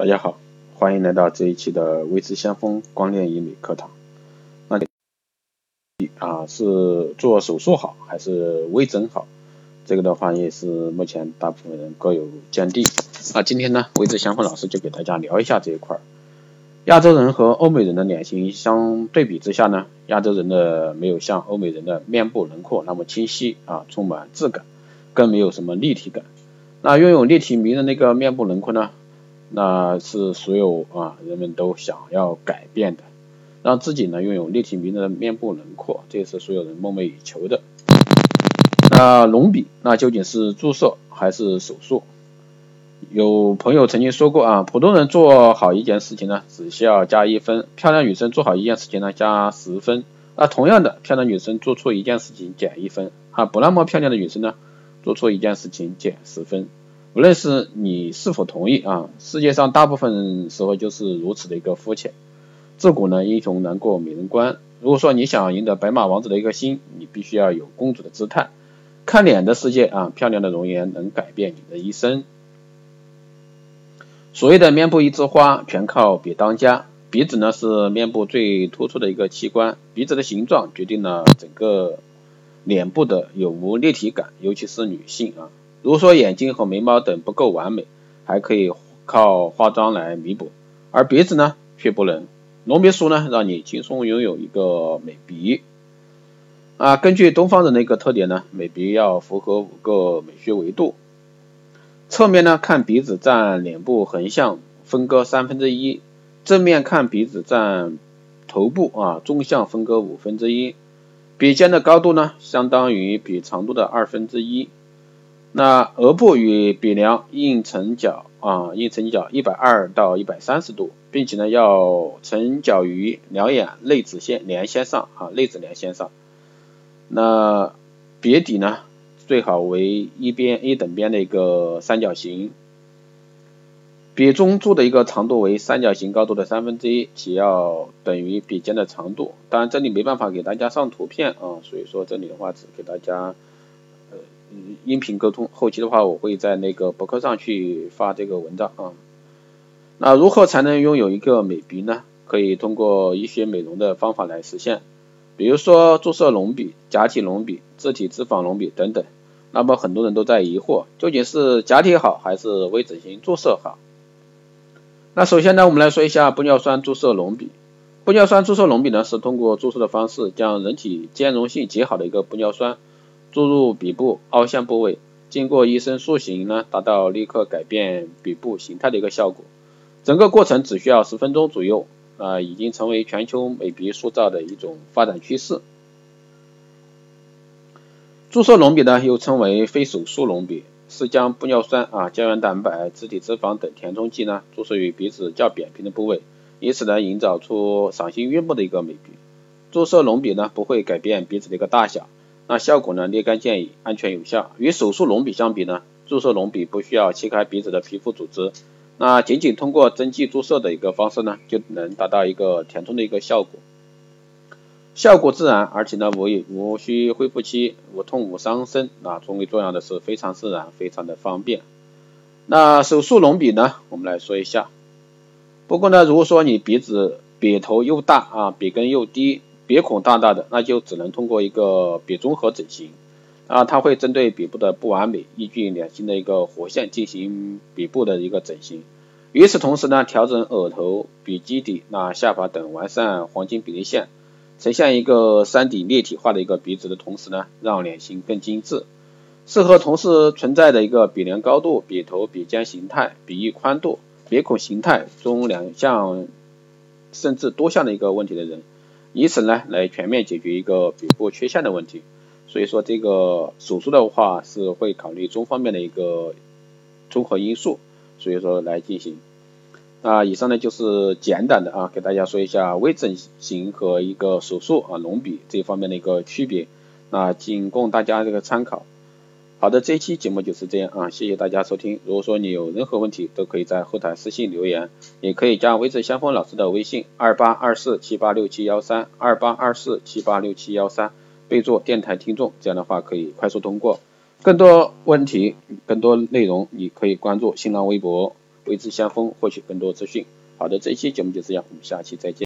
大家好，欢迎来到这一期的微知先锋光电医美课堂。那啊是做手术好还是微整好？这个的话也是目前大部分人各有见地。那今天呢，微知先锋老师就给大家聊一下这一块。亚洲人和欧美人的脸型相对比之下呢，亚洲人的没有像欧美人的面部轮廓那么清晰啊，充满质感，更没有什么立体感。那拥有立体迷人的一个面部轮廓呢，那是所有啊人们都想要改变的，让自己呢拥有立体迷人的面部轮廓，这也是所有人梦寐以求的。那隆鼻，那究竟是注射还是手术？有朋友曾经说过啊，普通人做好一件事情呢，只需要加一分；漂亮女生做好一件事情呢，加十分。那同样的，漂亮女生做错一件事情减一分，啊，不那么漂亮的女生呢，做错一件事情减十分。无论是你是否同意啊，世界上大部分时候就是如此的一个肤浅。自古呢，英雄难过美人关。如果说你想赢得白马王子的一个心，你必须要有公主的姿态。看脸的世界啊，漂亮的容颜能改变你的一生。所谓的面部一枝花，全靠鼻当家。鼻子呢是面部最突出的一个器官，鼻子的形状决定了整个脸部的有无立体感，尤其是女性啊。如果说眼睛和眉毛等不够完美，还可以靠化妆来弥补，而鼻子呢却不能。隆鼻术呢，让你轻松拥有一个美鼻。啊，根据东方人的一个特点呢，美鼻要符合五个美学维度。侧面呢看鼻子占脸部横向分割三分之一，正面看鼻子占头部啊纵向分割五分之一，鼻尖的高度呢相当于鼻长度的二分之一。那额部与鼻梁应成角啊应成角一百二到一百三十度，并且呢要成角于两眼内眦线连线上啊内眦连线上。那鼻底呢？最好为一边一等边的一个三角形，鼻中柱的一个长度为三角形高度的三分之一，且要等于鼻尖的长度。当然这里没办法给大家上图片啊，所以说这里的话只给大家音频沟通，后期的话我会在那个博客上去发这个文章啊。那如何才能拥有一个美鼻呢？可以通过医学美容的方法来实现，比如说注射隆鼻、假体隆鼻、自体脂肪隆鼻等等。那么很多人都在疑惑，究竟是假体好还是微整形注射好？那首先呢，我们来说一下玻尿酸注射隆鼻。玻尿酸注射隆鼻呢，是通过注射的方式，将人体兼容性极好的一个玻尿酸注入鼻部凹陷部位，经过医生塑形呢，达到立刻改变鼻部形态的一个效果。整个过程只需要十分钟左右，啊，已经成为全球美鼻塑造的一种发展趋势。注射隆鼻呢，又称为非手术隆鼻，是将玻尿酸啊、胶原蛋白、自体脂肪等填充剂呢注射于鼻子较扁平的部位，以此呢营造出赏心悦目的一个美鼻。注射隆鼻呢不会改变鼻子的一个大小，那效果呢立竿见影，安全有效。与手术隆鼻相比呢，注射隆鼻不需要切开鼻子的皮肤组织，那仅仅通过针剂注射的一个方式呢，就能达到一个填充的一个效果。效果自然，而且呢无无需恢复期，无痛无伤身，啊，最重要的是非常自然，非常的方便。那手术隆鼻呢，我们来说一下。不过呢，如果说你鼻子鼻头又大啊，鼻根又低，鼻孔大大的，那就只能通过一个鼻综合整形啊，它会针对鼻部的不完美，依据脸型的一个活线进行鼻部的一个整形。与此同时呢，调整额头、鼻基底、那下巴等，完善黄金比例线。呈现一个三 D 立体化的一个鼻子的同时呢，让脸型更精致，适合同时存在的一个鼻梁高度、鼻头、鼻尖形态、鼻翼宽度、鼻孔形态中两项甚至多项的一个问题的人，以此呢来全面解决一个鼻部缺陷的问题。所以说这个手术的话是会考虑中方面的一个综合因素，所以说来进行。那，以上呢就是简短的啊，给大家说一下微整形和一个手术啊隆鼻这方面的一个区别，那，仅供大家这个参考。好的，这一期节目就是这样啊，谢谢大家收听。如果说你有任何问题，都可以在后台私信留言，也可以加微智先锋老师的微信二八二四七八六七幺三二八二四七八六七幺三，备注电台听众，这样的话可以快速通过。更多问题、更多内容，你可以关注新浪微博。未知相锋，获取更多资讯。好的，这一期节目就这样，我们下期再见。